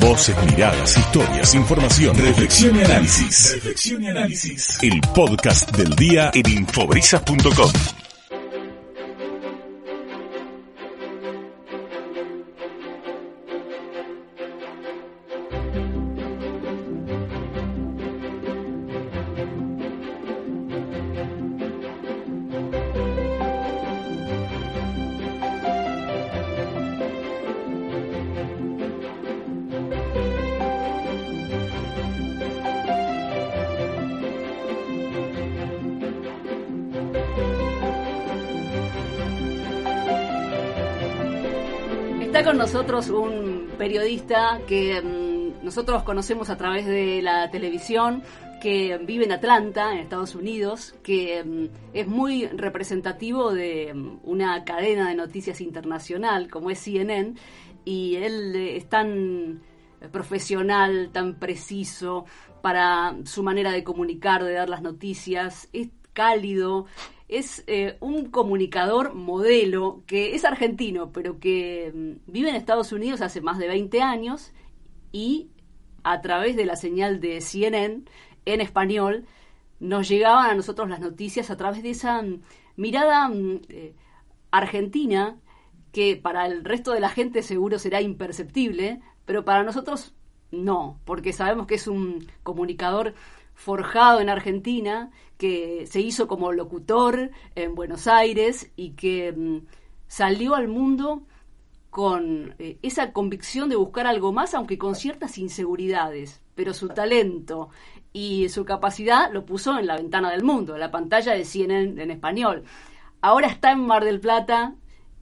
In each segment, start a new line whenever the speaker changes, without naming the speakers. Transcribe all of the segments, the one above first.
Voces, miradas, historias, información, reflexión y análisis. Reflexión y análisis. El podcast del día en infobrisas.com.
un periodista que mm, nosotros conocemos a través de la televisión, que vive en Atlanta, en Estados Unidos, que mm, es muy representativo de mm, una cadena de noticias internacional como es CNN, y él eh, es tan profesional, tan preciso para su manera de comunicar, de dar las noticias, es cálido, es eh, un comunicador modelo que es argentino, pero que mm, vive en Estados Unidos hace más de 20 años y a través de la señal de CNN en español nos llegaban a nosotros las noticias a través de esa mm, mirada mm, eh, argentina que para el resto de la gente seguro será imperceptible, pero para nosotros no, porque sabemos que es un comunicador forjado en Argentina, que se hizo como locutor en Buenos Aires y que mm, salió al mundo con eh, esa convicción de buscar algo más, aunque con ciertas inseguridades, pero su talento y su capacidad lo puso en la ventana del mundo, en la pantalla de CNN en español. Ahora está en Mar del Plata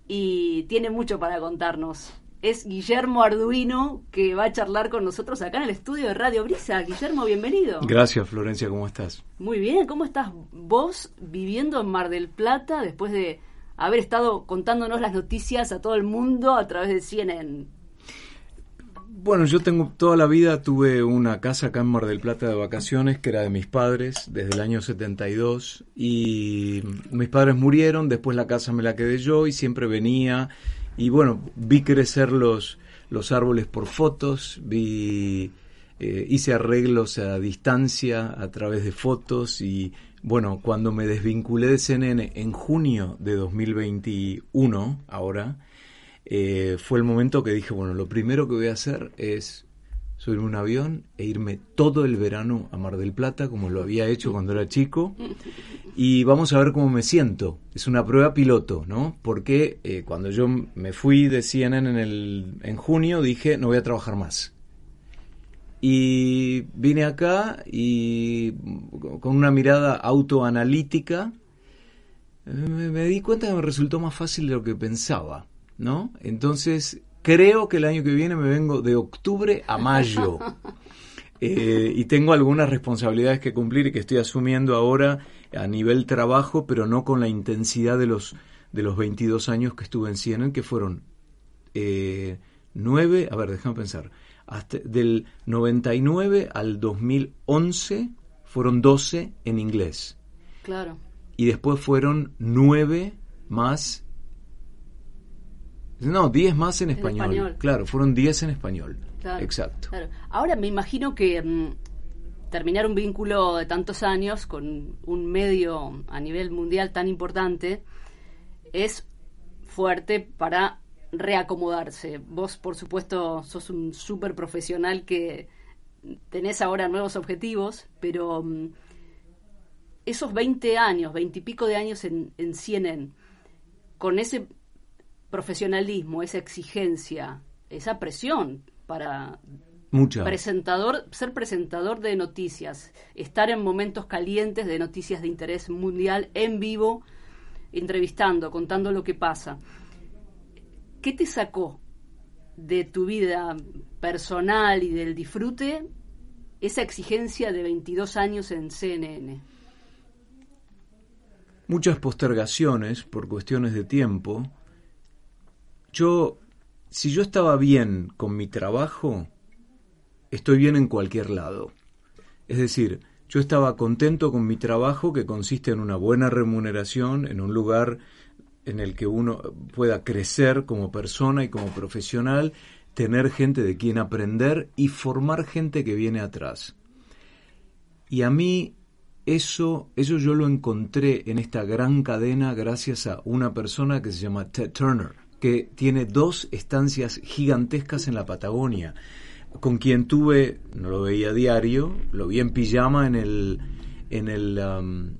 y tiene mucho para contarnos es Guillermo Arduino, que va a charlar con nosotros acá en el estudio de Radio Brisa. Guillermo, bienvenido.
Gracias, Florencia, ¿cómo estás?
Muy bien, ¿cómo estás vos viviendo en Mar del Plata después de haber estado contándonos las noticias a todo el mundo a través de CNN?
Bueno, yo tengo toda la vida tuve una casa acá en Mar del Plata de vacaciones que era de mis padres desde el año 72 y mis padres murieron, después la casa me la quedé yo y siempre venía y bueno, vi crecer los, los árboles por fotos, vi, eh, hice arreglos a distancia a través de fotos y bueno, cuando me desvinculé de CNN en junio de 2021, ahora, eh, fue el momento que dije, bueno, lo primero que voy a hacer es subirme un avión e irme todo el verano a Mar del Plata, como lo había hecho cuando era chico, y vamos a ver cómo me siento. Es una prueba piloto, ¿no? Porque eh, cuando yo me fui de CNN en, el, en junio, dije, no voy a trabajar más. Y vine acá y con una mirada autoanalítica, me, me di cuenta que me resultó más fácil de lo que pensaba, ¿no? Entonces Creo que el año que viene me vengo de octubre a mayo. Eh, y tengo algunas responsabilidades que cumplir y que estoy asumiendo ahora a nivel trabajo, pero no con la intensidad de los, de los 22 años que estuve en CNN, que fueron eh, 9, a ver, déjame pensar, hasta del 99 al 2011 fueron 12 en inglés.
Claro.
Y después fueron 9 más no, 10 más en español. Claro, fueron 10 en español. Exacto.
Ahora me imagino que mm, terminar un vínculo de tantos años con un medio a nivel mundial tan importante es fuerte para reacomodarse. Vos, por supuesto, sos un súper profesional que tenés ahora nuevos objetivos, pero mm, esos 20 años, 20 y pico de años en, en CNN, con ese profesionalismo, esa exigencia, esa presión para presentador, ser presentador de noticias, estar en momentos calientes de noticias de interés mundial en vivo, entrevistando, contando lo que pasa. ¿Qué te sacó de tu vida personal y del disfrute esa exigencia de 22 años en CNN?
Muchas postergaciones por cuestiones de tiempo, yo, si yo estaba bien con mi trabajo, estoy bien en cualquier lado. Es decir, yo estaba contento con mi trabajo que consiste en una buena remuneración, en un lugar en el que uno pueda crecer como persona y como profesional, tener gente de quien aprender y formar gente que viene atrás. Y a mí eso, eso yo lo encontré en esta gran cadena gracias a una persona que se llama Ted Turner, que tiene dos estancias gigantescas en la Patagonia, con quien tuve, no lo veía diario, lo vi en pijama en el, en el, um,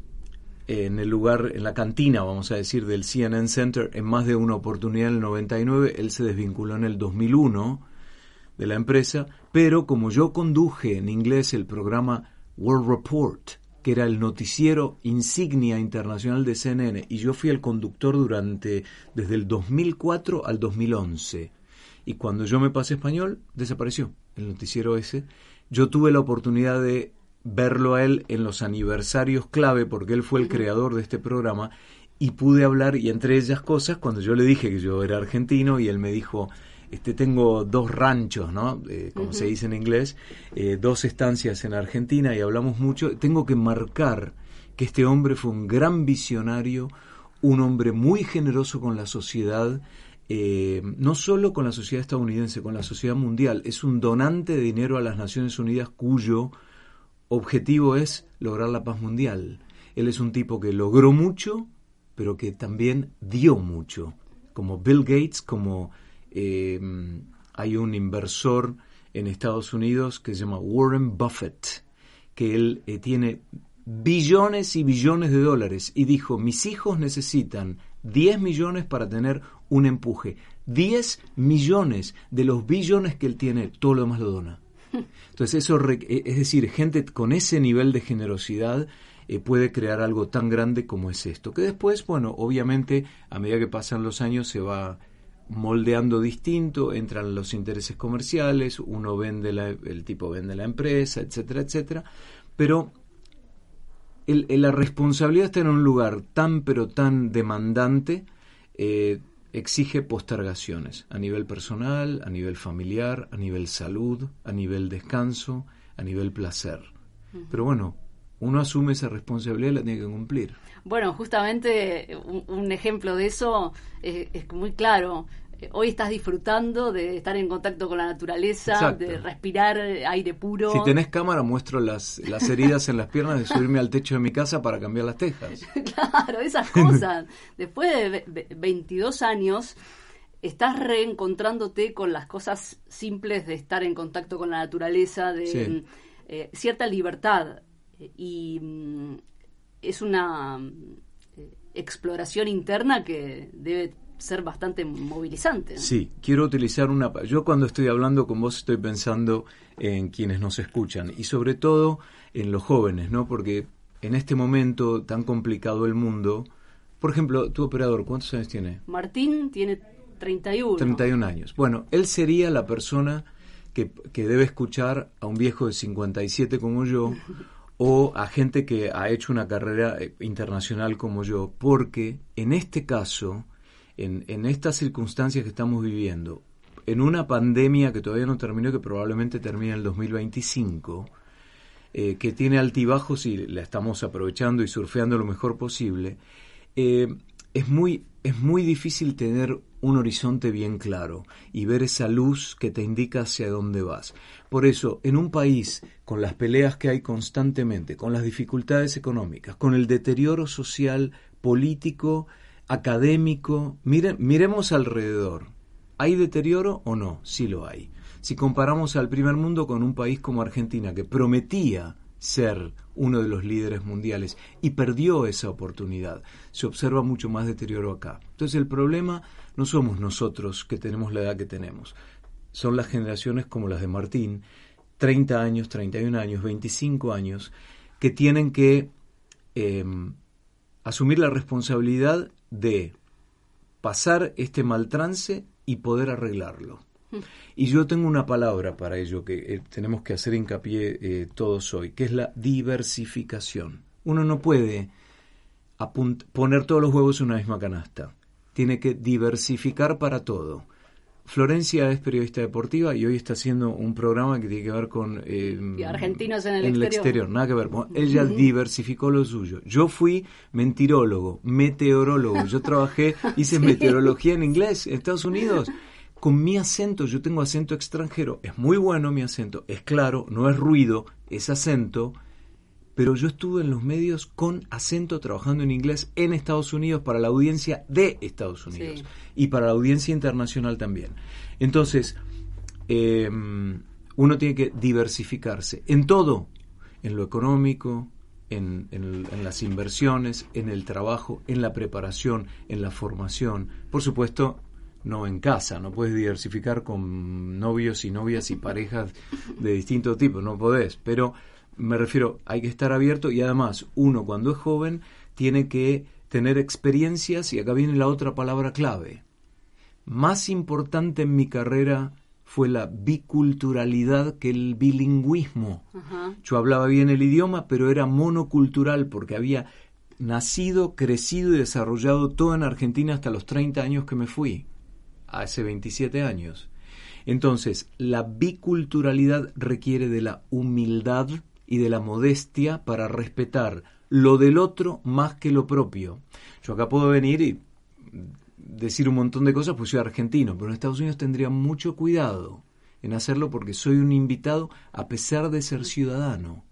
en el lugar, en la cantina, vamos a decir, del CNN Center en más de una oportunidad en el 99. Él se desvinculó en el 2001 de la empresa, pero como yo conduje en inglés el programa World Report, que era el noticiero insignia internacional de CNN, y yo fui el conductor durante desde el 2004 al 2011. Y cuando yo me pasé español, desapareció el noticiero ese. Yo tuve la oportunidad de verlo a él en los aniversarios clave, porque él fue el creador de este programa, y pude hablar, y entre ellas cosas, cuando yo le dije que yo era argentino, y él me dijo, este, tengo dos ranchos, ¿no? Eh, como se dice en inglés, eh, dos estancias en Argentina, y hablamos mucho, tengo que marcar que este hombre fue un gran visionario, un hombre muy generoso con la sociedad, eh, no solo con la sociedad estadounidense, con la sociedad mundial, es un donante de dinero a las Naciones Unidas cuyo objetivo es lograr la paz mundial. Él es un tipo que logró mucho, pero que también dio mucho. Como Bill Gates, como eh, hay un inversor en Estados Unidos que se llama Warren Buffett, que él eh, tiene billones y billones de dólares y dijo, mis hijos necesitan 10 millones para tener un empuje. 10 millones de los billones que él tiene, todo lo demás lo dona. Entonces eso, eh, es decir, gente con ese nivel de generosidad eh, puede crear algo tan grande como es esto. Que después, bueno, obviamente a medida que pasan los años se va moldeando distinto, entran los intereses comerciales, uno vende la, el tipo vende la empresa, etcétera, etcétera. Pero el, la responsabilidad está en un lugar tan pero tan demandante eh, exige postergaciones a nivel personal, a nivel familiar, a nivel salud, a nivel descanso, a nivel placer. Pero bueno, uno asume esa responsabilidad y la tiene que cumplir.
Bueno, justamente un, ejemplo de eso es, es muy claro hoy estás disfrutando de estar en contacto con la naturaleza, de respirar aire puro.
Si tenés cámara, muestro las, las heridas en las piernas de subirme al techo de mi casa para cambiar las tejas.
claro, esas cosas. Después de 22 años, estás reencontrándote con las cosas simples de estar en contacto con la naturaleza, de eh, cierta libertad. Y mm, es una eh, exploración interna que debe ser bastante movilizante.
Sí, quiero utilizar una... Yo cuando estoy hablando con vos estoy pensando en quienes nos escuchan y sobre todo en los jóvenes, ¿no? Porque en este momento tan complicado el mundo, por ejemplo, tu operador, ¿cuántos años tiene?
Martín tiene 31.
31 años. Bueno, él sería la persona que, que debe escuchar a un viejo de 57 como yo o a gente que ha hecho una carrera eh, internacional como yo, porque en este caso en, estas circunstancias que estamos viviendo, en una pandemia que todavía no terminó, que probablemente termine en el 2025, eh, que tiene altibajos y la estamos aprovechando y surfeando lo mejor posible, eh, es, muy, es muy difícil tener un horizonte bien claro y ver esa luz que te indica hacia dónde vas. Por eso, en un país con las peleas que hay constantemente, con las dificultades económicas, con el deterioro social, político, académico, miremos alrededor. ¿Hay deterioro o no? Sí lo hay. Si comparamos al primer mundo con un país como Argentina, que prometía ser uno de los líderes mundiales y perdió esa oportunidad, se observa mucho más deterioro acá. Entonces el problema no somos nosotros que tenemos la edad que tenemos, son las generaciones como las de Martín, 30 años, 31 años, 25 años, que tienen que em, asumir la responsabilidad de pasar este mal trance y poder arreglarlo. Y yo tengo una palabra para ello que eh, tenemos que hacer hincapié eh, todos hoy, que es la diversificación. Uno no puede poner todos los huevos en una misma canasta. Tiene que diversificar para todo. Florencia es periodista deportiva y hoy está haciendo un programa que tiene que ver con...
Eh, argentinos en el, exterior.
Nada que ver. ella diversificó lo suyo. Yo fui mentirólogo, meteorólogo. Yo trabajé, hice meteorología en inglés en Estados Unidos. Con mi acento, yo tengo acento extranjero, es muy bueno mi acento, es claro, no es ruido, es acento, pero yo estuve en los medios con acento trabajando en inglés en Estados Unidos para la audiencia de Estados Unidos y para la audiencia internacional también. Entonces, eh, uno tiene que diversificarse en todo, en lo económico, en, las inversiones, en el trabajo, en la preparación, en la formación. Por supuesto, no en casa, no puedes diversificar con novios y novias y parejas de distinto tipo, no podés, pero me refiero, hay que estar abierto y además uno cuando es joven tiene que tener experiencias y acá viene la otra palabra clave. Más importante en mi carrera fue la biculturalidad que el bilingüismo. Yo hablaba bien el idioma, pero era monocultural porque había nacido, crecido y desarrollado todo en Argentina hasta los 30 años que me fui, hace 27 años. Entonces, la biculturalidad requiere de la humildad y de la modestia para respetar lo del otro más que lo propio. Yo acá puedo venir y decir un montón de cosas, pues soy argentino, pero en Estados Unidos tendría mucho cuidado en hacerlo porque soy un invitado a pesar de ser ciudadano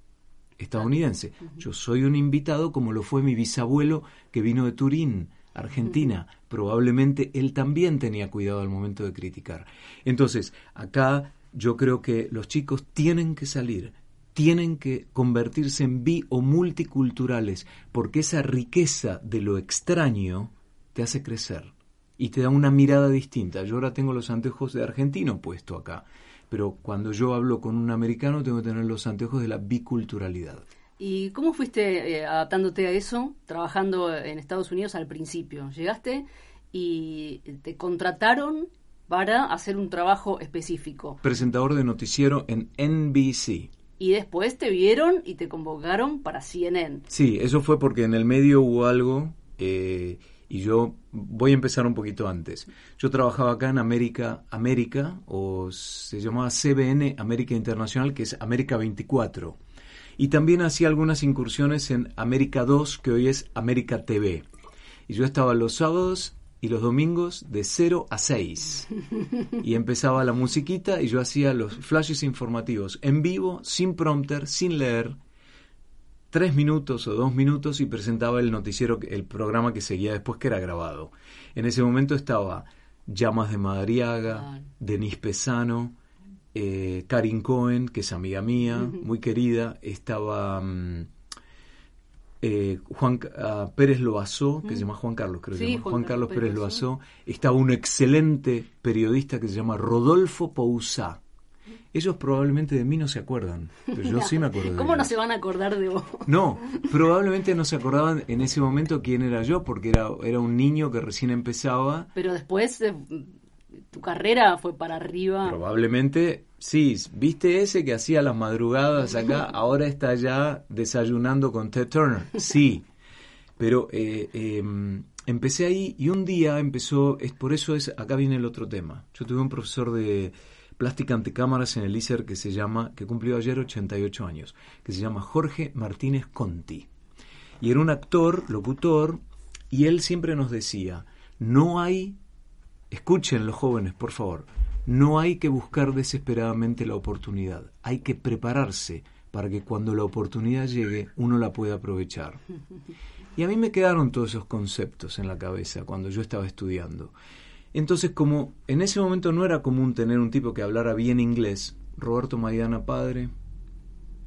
estadounidense. Yo soy un invitado como lo fue mi bisabuelo que vino de Turín, Argentina. Probablemente él también tenía cuidado al momento de criticar. Entonces, acá yo creo que los chicos tienen que salir, tienen que convertirse en bi o multiculturales, porque esa riqueza de lo extraño te hace crecer y te da una mirada distinta. Yo ahora tengo los anteojos de argentino puesto acá, pero cuando yo hablo con un americano tengo que tener los anteojos de la biculturalidad.
¿Y cómo fuiste eh, adaptándote a eso, trabajando en Estados Unidos al principio? Llegaste y te contrataron para hacer un trabajo específico.
Presentador de noticiero en NBC.
Y después te vieron y te convocaron para CNN.
Sí, eso fue porque en el medio hubo algo eh, y yo voy a empezar un poquito antes. Yo trabajaba acá en América, América, o se llamaba CBN América Internacional, que es América 24. Y también hacía algunas incursiones en América 2, que hoy es América TV. Y yo estaba los sábados y los domingos de 0 a 6. Y empezaba la musiquita y yo hacía los flashes informativos en vivo, sin prompter, sin leer, tres minutos o dos minutos y presentaba el noticiero, el programa que seguía después que era grabado. En ese momento estaba Llamas de Madariaga, Denise Pesano, eh, Karin Cohen, que es amiga mía, muy querida, estaba mm, eh, Juan ah, Pérez Loazó, que se llama Juan Carlos, creo que se llama Juan, Carlos Pérez Loazó, estaba un excelente periodista que se llama Rodolfo Pousá. Ellos probablemente de mí no se acuerdan, pero yo sí me acuerdo de
¿Cómo no se van a acordar de vos?
No, probablemente no se acordaban en ese momento quién era yo, porque era, era un niño que recién empezaba.
Pero después eh, tu carrera fue para arriba.
Probablemente, sí. ¿Viste ese que hacía las madrugadas acá? Ahora está ya desayunando con Ted Turner. Sí. Pero eh, em, empecé ahí y un día empezó, es por eso es, acá viene el otro tema. Yo tuve un profesor de plástica ante cámaras en el ISER que se llama, que cumplió ayer 88 años, que se llama Jorge Martínez Conti. Y era un actor, locutor, y él siempre nos decía, no hay, escuchen los jóvenes, por favor, no hay que buscar desesperadamente la oportunidad, hay que prepararse para que cuando la oportunidad llegue uno la pueda aprovechar. Y a mí me quedaron todos esos conceptos en la cabeza cuando yo estaba estudiando. Entonces, como en ese momento no era común tener un tipo que hablara bien inglés, Roberto Maidana padre,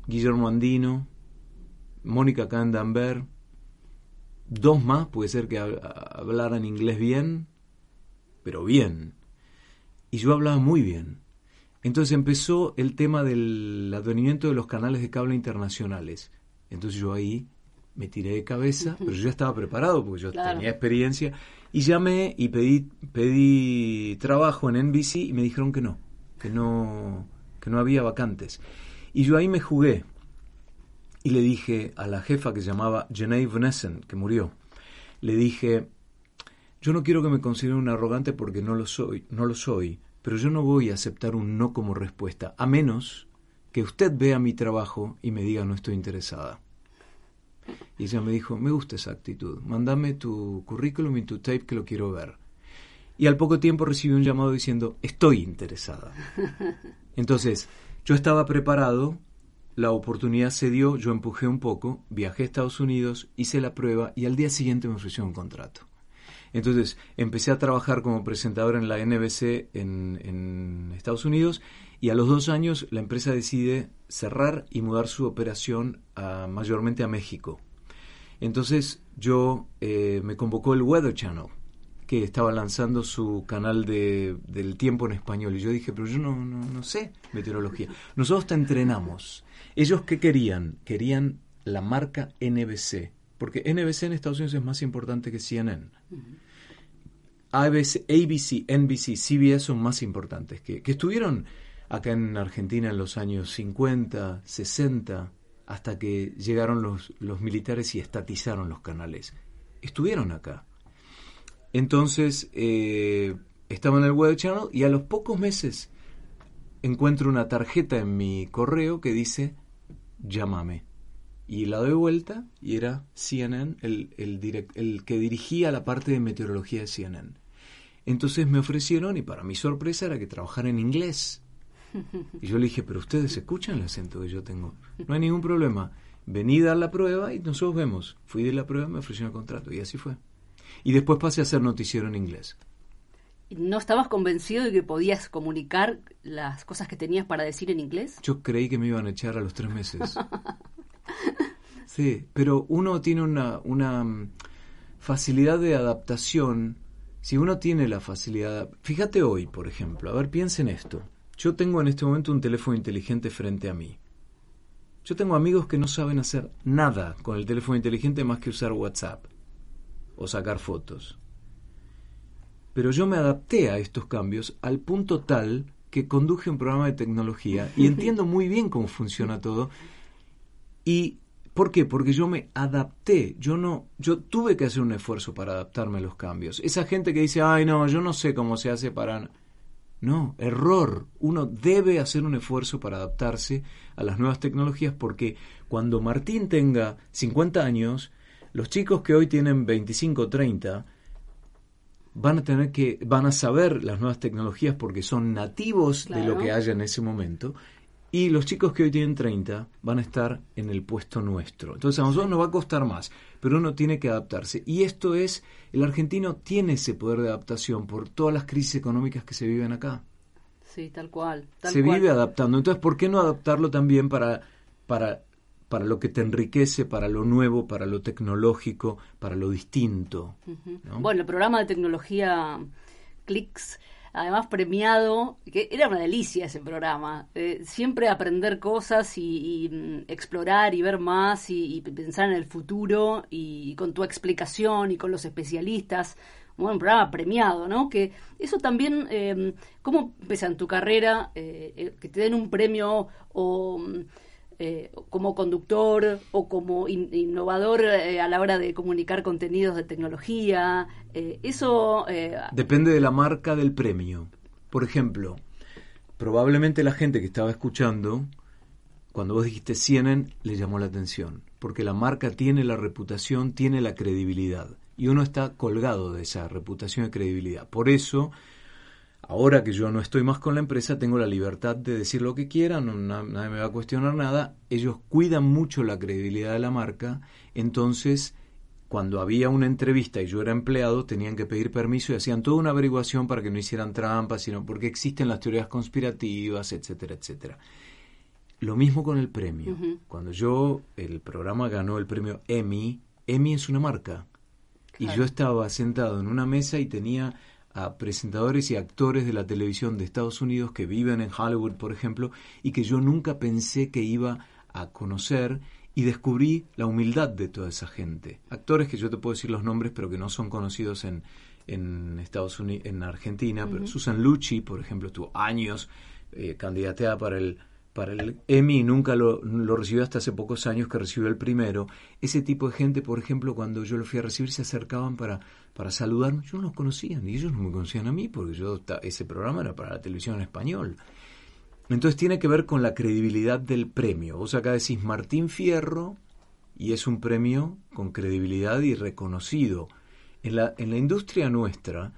Guillermo Andino, Mónica Candanber, dos más, puede ser que hablaran inglés bien, pero bien. Y yo hablaba muy bien. Entonces empezó el tema del advenimiento de los canales de cable internacionales. Entonces yo ahí me tiré de cabeza, pero yo ya estaba preparado porque yo tenía experiencia y llamé y pedí, pedí trabajo en NBC y me dijeron que no, que no, que no había vacantes. Y yo ahí me jugué y le dije a la jefa que se llamaba Jenny Nessen, que murió, le dije, yo no quiero que me consideren un arrogante porque no lo soy, no lo soy, pero yo no voy a aceptar un no como respuesta, a menos que usted vea mi trabajo y me diga no estoy interesada. Y ella me dijo, me gusta esa actitud, mándame tu currículum y tu tape que lo quiero ver. y al poco tiempo recibí un llamado diciendo, estoy interesada. Entonces, yo estaba preparado, la oportunidad se dio, yo empujé un poco, viajé a Estados Unidos, hice la prueba y al día siguiente me ofreció un contrato. Entonces empecé a trabajar como presentador en la NBC en, Estados Unidos y a los dos años la empresa decide cerrar y mudar su operación mayormente a México. Entonces yo eh, me convocó el Weather Channel que estaba lanzando su canal de, del tiempo en español. Y yo dije, pero yo no, no, no sé meteorología. Nosotros te entrenamos. Ellos qué querían? Querían la marca NBC. Porque NBC en Estados Unidos es más importante que CNN. ABC, ABC, NBC, CBS son más importantes, que, que estuvieron acá en Argentina en los años 50, 60, hasta que llegaron los, los militares y estatizaron los canales. Estuvieron acá. Entonces, eh, estaba en el Web Channel y a los pocos meses encuentro una tarjeta en mi correo que dice, llámame. Y la doy vuelta y era CNN, el, el, el que dirigía la parte de meteorología de CNN. Entonces me ofrecieron, y para mi sorpresa era que trabajara en inglés. Y yo le dije, pero ustedes escuchan el acento que yo tengo. No hay ningún problema. Vení a dar la prueba y nosotros vemos. Fui de la prueba, me ofrecieron el contrato y así fue. Y después pasé a hacer noticiero en inglés.
¿No estabas convencido de que podías comunicar las cosas que tenías para decir en inglés?
Yo creí que me iban a echar a los tres meses. sí, pero uno tiene una, una mm, facilidad de adaptación si uno tiene la facilidad, fíjate hoy, por ejemplo, a ver, piensa en esto. Yo tengo en este momento un teléfono inteligente frente a mí. Yo tengo amigos que no saben hacer nada con el teléfono inteligente más que usar WhatsApp o sacar fotos. Pero yo me adapté a estos cambios al punto tal que conduje un programa de tecnología y entiendo muy bien cómo funciona todo y ¿Por qué? Porque yo me adapté, yo no, yo tuve que hacer un esfuerzo para adaptarme a los cambios. Esa gente que dice, ay no, yo no sé cómo se hace para... No, error. Uno debe hacer un esfuerzo para adaptarse a las nuevas tecnologías porque cuando Martín tenga 50 años, los chicos que hoy tienen 25 o 30 van a tener que van a saber las nuevas tecnologías porque son nativos de lo que haya en ese momento y los chicos que hoy tienen 30 van a estar en el puesto nuestro. Entonces a nosotros nos va a costar más, pero uno tiene que adaptarse. Y esto es, el argentino tiene ese poder de adaptación por todas las crisis económicas que se viven acá.
Sí, tal cual.
se vive adaptando. Entonces, ¿por qué no adaptarlo también para, para, para lo que te enriquece, para lo nuevo, para lo tecnológico, para lo distinto?
Bueno, el programa de tecnología Clicks además premiado, que era una delicia ese programa. Eh, siempre aprender cosas y, mm, explorar y ver más y, pensar en el futuro y, con tu explicación y con los especialistas. Bueno, un programa premiado, ¿no? Que eso también, eh, ¿cómo empieza tu carrera? Eh, que te den un premio o mm, eh, como conductor o como innovador eh, a la hora de comunicar contenidos de tecnología. Eh, eso...
Depende de la marca del premio. Por ejemplo, probablemente la gente que estaba escuchando, cuando vos dijiste CNN, le llamó la atención, porque la marca tiene la reputación, tiene la credibilidad, y uno está colgado de esa reputación y credibilidad. Por eso Ahora que yo no estoy más con la empresa, tengo la libertad de decir lo que quiera, nadie me va a cuestionar nada. Ellos cuidan mucho la credibilidad de la marca, entonces cuando había una entrevista y yo era empleado, tenían que pedir permiso y hacían toda una averiguación para que no hicieran trampas, sino porque existen las teorías conspirativas, etcétera, etcétera. Lo mismo con el premio. Cuando yo, el programa ganó el premio Emmy, Emmy es una marca. Y yo estaba sentado en una mesa y tenía a presentadores y actores de la televisión de Estados Unidos que viven en Hollywood, por ejemplo, y que yo nunca pensé que iba a conocer y descubrí la humildad de toda esa gente. Actores que yo te puedo decir los nombres, pero que no son conocidos en, en Estados Unidos, en Argentina, pero Susan Lucci, por ejemplo, estuvo años eh, candidateada para el para el Emmy nunca lo, recibió hasta hace pocos años que recibió el primero. Ese tipo de gente, por ejemplo, cuando yo lo fui a recibir, se acercaban para, para saludarme. Yo no los conocía, ni ellos no me conocían a mí, porque yo ese programa era para la televisión en español. Entonces tiene que ver con la credibilidad del premio. Vos acá decís Martín Fierro y es un premio con credibilidad y reconocido. En la, en la industria nuestra,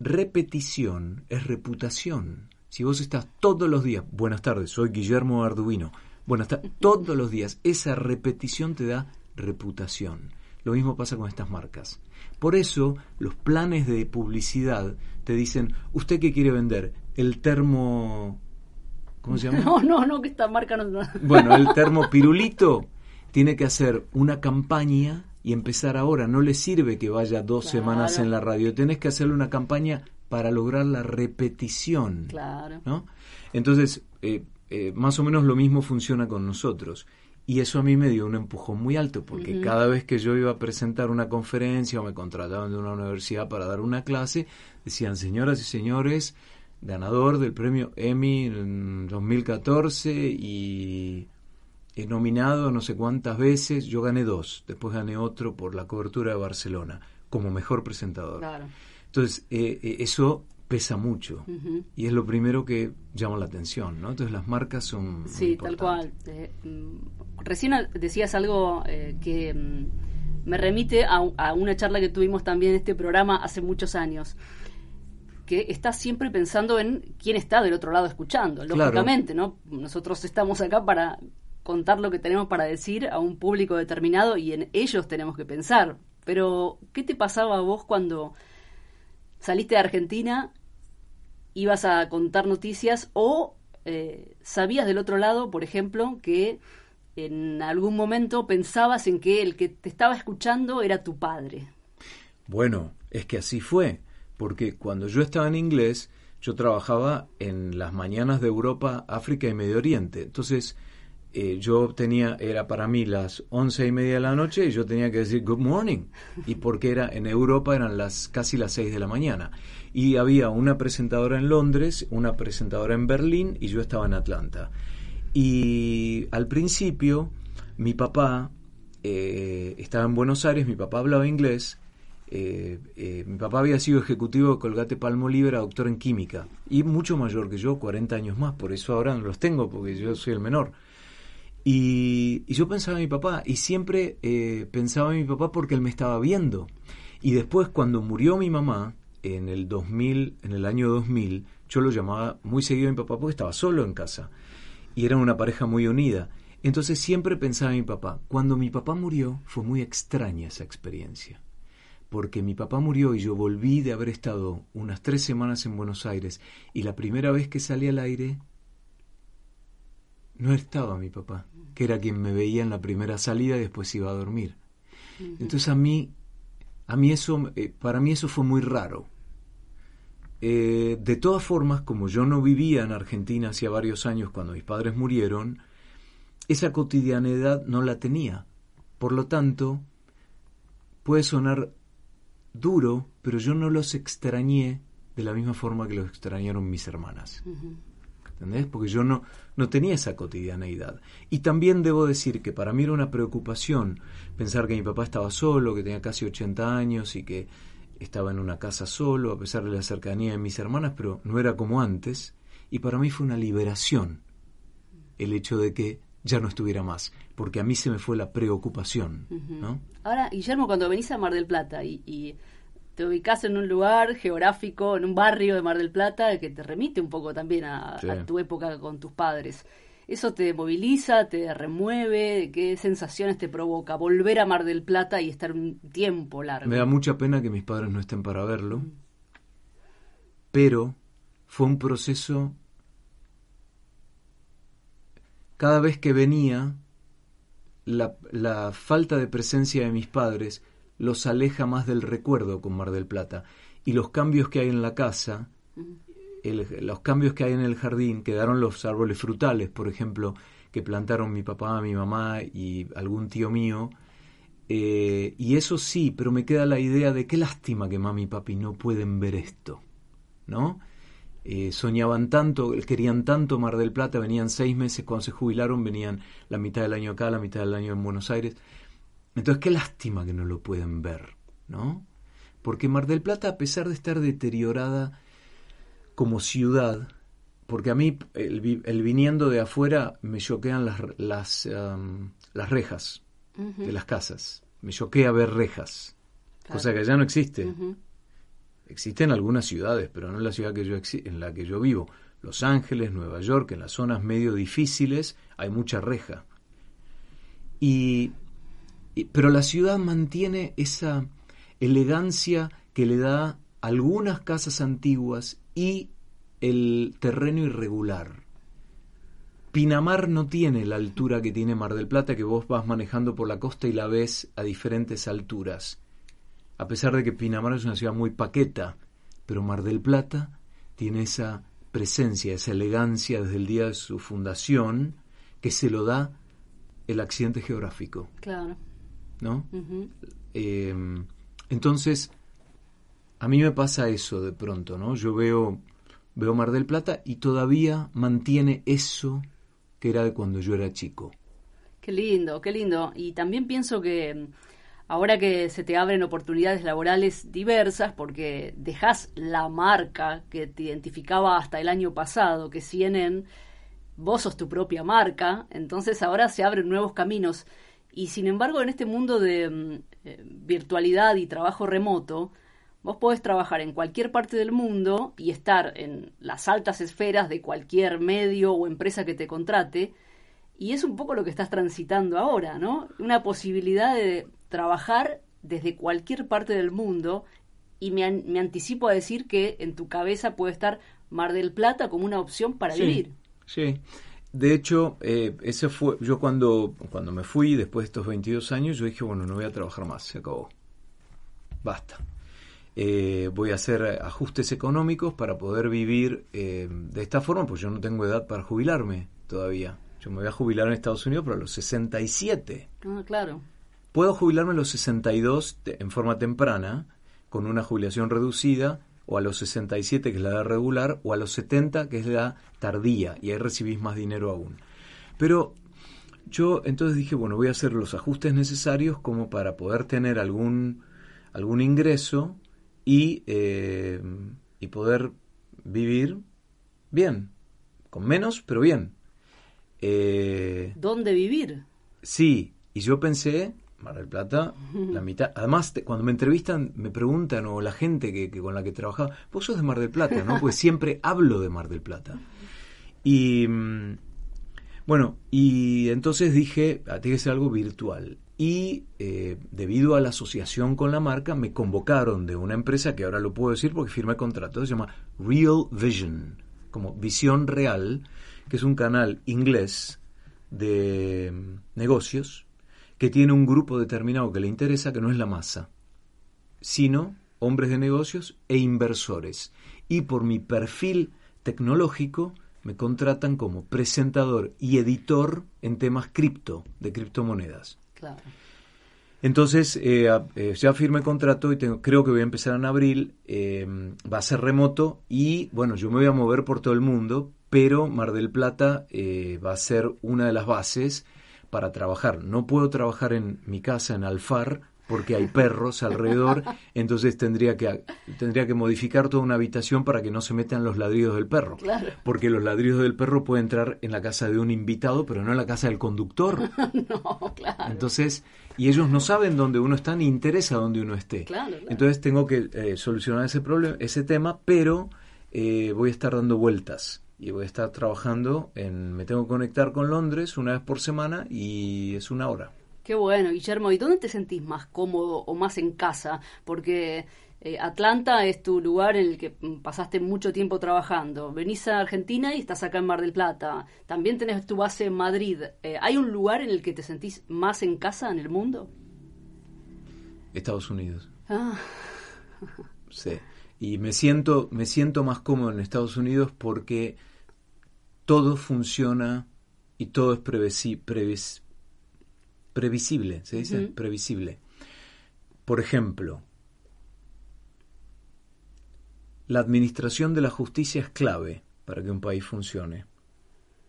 repetición es reputación. Si vos estás todos los días, buenas tardes, soy Guillermo Arduino, buenas tardes, todos los días, esa repetición te da reputación. Lo mismo pasa con estas marcas. Por eso los planes de publicidad te dicen, ¿usted qué quiere vender? El termo... ¿Cómo se llama?
No, no, no, que esta marca no...
Bueno, el termo pirulito tiene que hacer una campaña y empezar ahora. No le sirve que vaya dos
Claro.
semanas en la radio. Tenés que hacerle una campaña para lograr la repetición.
Claro.
¿no? Entonces, eh, eh, más o menos lo mismo funciona con nosotros. Y eso a mí me dio un empujón muy alto, porque cada vez que yo iba a presentar una conferencia o me contrataban de una universidad para dar una clase, decían, señoras y señores, ganador del premio Emmy en 2014 y he nominado no sé cuántas veces, yo gané dos, después gané otro por la cobertura de Barcelona como mejor presentador.
Claro.
Entonces, eh, eh, eso pesa mucho y es lo primero que llama la atención, ¿no? Entonces las marcas son...
Sí, tal cual. Eh, mm, recién decías algo eh, que mm, me remite a, a una charla que tuvimos también en este programa hace muchos años. Que estás siempre pensando en quién está del otro lado escuchando,
Claro.
lógicamente, ¿no? Nosotros estamos acá para contar lo que tenemos para decir a un público determinado y en ellos tenemos que pensar. Pero, ¿qué te pasaba a vos cuando saliste de Argentina ibas a contar noticias o eh, sabías del otro lado, por ejemplo, que en algún momento pensabas en que el que te estaba escuchando era tu padre.
Bueno, es que así fue, porque cuando yo estaba en inglés, yo trabajaba en las mañanas de Europa, África y Medio Oriente. Entonces, eh, yo tenía, era para mí las once y media de la noche y yo tenía que decir good morning. Y porque era en Europa eran las casi las seis de la mañana. Y había una presentadora en Londres, una presentadora en Berlín y yo estaba en Atlanta. Y al principio, mi papá eh, estaba en Buenos Aires, mi papá hablaba inglés. eh, eh, mi papá había sido ejecutivo de Colgate Palmolive, era doctor en química y mucho mayor que yo, 40 años más, por eso ahora no los tengo, porque yo soy el menor. Y, yo pensaba en mi papá y siempre eh, pensaba en mi papá porque él me estaba viendo. Y después cuando murió mi mamá, en el 2000, en el año 2000, yo lo llamaba muy seguido a mi papá porque estaba solo en casa y eran una pareja muy unida. Entonces siempre pensaba en mi papá. Cuando mi papá murió fue muy extraña esa experiencia, porque mi papá murió y yo volví de haber estado unas tres semanas en Buenos Aires y la primera vez que salí al aire no estaba mi papá, que era quien me veía en la primera salida y después iba a dormir. Entonces a mí, a mí eso, eh, para mí eso fue muy raro. Eh, de todas formas, como yo no vivía en Argentina hacía varios años cuando mis padres murieron, esa cotidianidad no la tenía. Por lo tanto, puede sonar duro, pero yo no los extrañé de la misma forma que los extrañaron mis hermanas. ¿Entendés? Porque yo no, no tenía esa cotidianeidad. Y también debo decir que para mí era una preocupación pensar que mi papá estaba solo, que tenía casi 80 años y que estaba en una casa solo, a pesar de la cercanía de mis hermanas, pero no era como antes. Y para mí fue una liberación el hecho de que ya no estuviera más, porque a mí se me fue la preocupación, ¿no?
Ahora, Guillermo, cuando venís a Mar del Plata y, y te ubicás en un lugar geográfico, en un barrio de Mar del Plata, que te remite un poco también a,
Sí.
a tu época con tus padres. ¿Eso te moviliza, te remueve? ¿Qué sensaciones te provoca volver a Mar del Plata y estar un tiempo largo?
Me da mucha pena que mis padres no estén para verlo, pero fue un proceso... Cada vez que venía, la, la falta de presencia de mis padres los aleja más del recuerdo con Mar del Plata. Y los cambios que hay en la casa, el- los cambios que hay en el jardín, quedaron los árboles frutales, por ejemplo, que plantaron mi papá, mi mamá y algún tío mío. Eh, y eso sí, pero me queda la idea de qué lástima que mami y papi no pueden ver esto, ¿no? Eh, soñaban tanto, querían tanto Mar del Plata, venían seis meses, cuando se jubilaron venían la mitad del año acá, la mitad del año en Buenos Aires. Entonces, qué lástima que no lo pueden ver, ¿no? Porque Mar del Plata, a pesar de estar deteriorada como ciudad, porque a mí, el, vi- el viniendo de afuera, me choquean las, las, um, las rejas de las casas. Me choquea ver rejas,
Claro.
cosa que ya no existe. Existen algunas ciudades, pero no en la ciudad que yo en la que yo vivo. Los Ángeles, Nueva York, en las zonas medio difíciles hay mucha reja. Y, pero la ciudad mantiene esa elegancia que le da algunas casas antiguas y el terreno irregular. Pinamar no tiene la altura que tiene Mar del Plata, que vos vas manejando por la costa y la ves a diferentes alturas. A pesar de que Pinamar es una ciudad muy paqueta, pero Mar del Plata tiene esa presencia, esa elegancia desde el día de su fundación, que se lo da el accidente geográfico.
Claro.
¿No? Em, entonces, a mí me pasa eso de pronto, ¿no? Yo veo, veo Mar del Plata y todavía mantiene eso que era de cuando yo era chico.
Qué lindo, qué lindo. Y también pienso que ahora que se te abren oportunidades laborales diversas, porque dejas la marca que te identificaba hasta el año pasado, que CNN, vos sos tu propia marca, entonces ahora se abren nuevos caminos. Y sin embargo, en este mundo de mm, eh, virtualidad y trabajo remoto, vos podés trabajar en cualquier parte del mundo y estar en las altas esferas de cualquier medio o empresa que te contrate. Y es un poco lo que estás transitando ahora, ¿no? Una posibilidad de trabajar desde cualquier parte del mundo y me, me, anticipo a decir que en tu cabeza puede estar Mar del Plata como una opción para vivir.
Sí, de hecho, eh, ese fue, yo cuando, cuando me fui, después de estos 22 años, yo dije, bueno, no voy a trabajar más, se acabó. Basta. Eh, voy a hacer ajustes económicos para poder vivir eh, de esta forma, pues yo no tengo edad para jubilarme todavía. Yo me voy a jubilar en Estados Unidos, pero a los 67.
Ah, claro.
Puedo jubilarme a los 62 en forma temprana, con una jubilación reducida, o a los 67, que es la edad regular, o a los 70, que es la tardía, y ahí recibís más dinero aún. Pero yo entonces dije, bueno, voy a hacer los ajustes necesarios como para poder tener algún, algún ingreso y, eh, y poder vivir bien, con menos, pero bien.
Eh, ¿Dónde vivir?
Sí, y yo pensé, Mar del Plata, la mitad. Además, cuando me entrevistan, me preguntan, o la gente que, con la que trabajaba, vos sos de Mar del Plata, ¿no? Pues siempre hablo de Mar del Plata. Y mm, bueno, y entonces dije, ah, tiene que ser algo virtual. Y eh, debido a la asociación con la marca, me convocaron de una empresa que ahora lo puedo decir porque firmé contrato, se llama Real Vision, como Visión Real, que es un canal inglés de mm, negocios que tiene un grupo determinado que le interesa, que no es la masa, sino hombres de negocios e inversores. Y por mi perfil tecnológico me contratan como presentador y editor en temas cripto, de criptomonedas.
Claro.
Entonces, eh, eh, ya firmé contrato y tengo, creo que voy a empezar en abril. Eh, va a ser remoto y, bueno, yo me voy a mover por todo el mundo, pero Mar del Plata va a ser una de las bases para trabajar. No puedo trabajar en mi casa en Alfar porque hay perros alrededor, entonces tendría que tendría que modificar toda una habitación para que no se metan los ladridos del perro, porque los ladridos del perro pueden entrar en la casa de un invitado, pero no en la casa del conductor.
no, claro.
Entonces, y ellos no saben dónde uno está ni interesa dónde uno esté. Entonces tengo que eh, solucionar ese problema, ese tema, pero eh, voy a estar dando vueltas y voy a estar trabajando en, me tengo que conectar con Londres una vez por semana y es una hora.
Qué bueno, Guillermo. ¿Y dónde te sentís más cómodo o más en casa? Porque eh, Atlanta es tu lugar en el que pasaste mucho tiempo trabajando. Venís a Argentina y estás acá en Mar del Plata. También tenés tu base en Madrid. Eh, ¿Hay un lugar en el que te sentís más en casa en el mundo?
Estados Unidos.
Ah.
sí. Y me siento, me siento más cómodo en Estados Unidos porque todo funciona y todo es previsible, ¿se dice? Previsible. Por ejemplo, la administración de la justicia es clave para que un país funcione.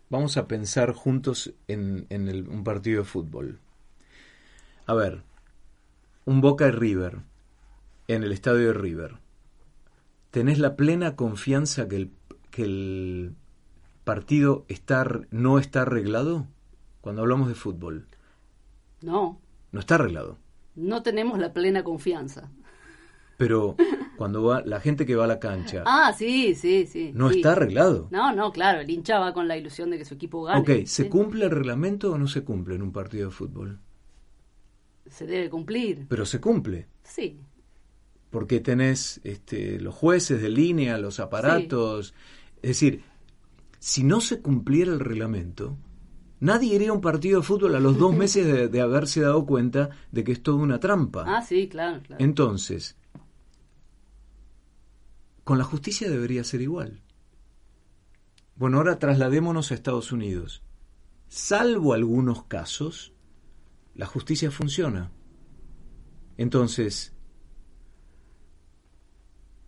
Vamos a pensar juntos en, un partido de fútbol. A ver, un Boca y River en el estadio de River. ¿Tenés la plena confianza que el, que el partido está, no está arreglado cuando hablamos de fútbol?
No.
No está arreglado.
No tenemos la plena confianza.
Pero cuando va la gente que va a la cancha.
Ah, sí, sí, sí.
No
sí.
está arreglado.
No, no, claro, el hincha va con la ilusión de que su equipo gane.
Ok, ¿se
Sí.
cumple el reglamento o no se cumple en un partido de fútbol?
Se debe cumplir.
Pero se cumple.
Sí.
Porque tenés este, los jueces de línea, los aparatos. Es decir, si no se cumpliera el reglamento, nadie iría a un partido de fútbol a los dos meses de, de haberse dado cuenta de que es toda una trampa.
Ah, sí, claro, claro.
Entonces, con la justicia debería ser igual. Bueno, ahora trasladémonos a Estados Unidos. Salvo algunos casos, la justicia funciona. Entonces,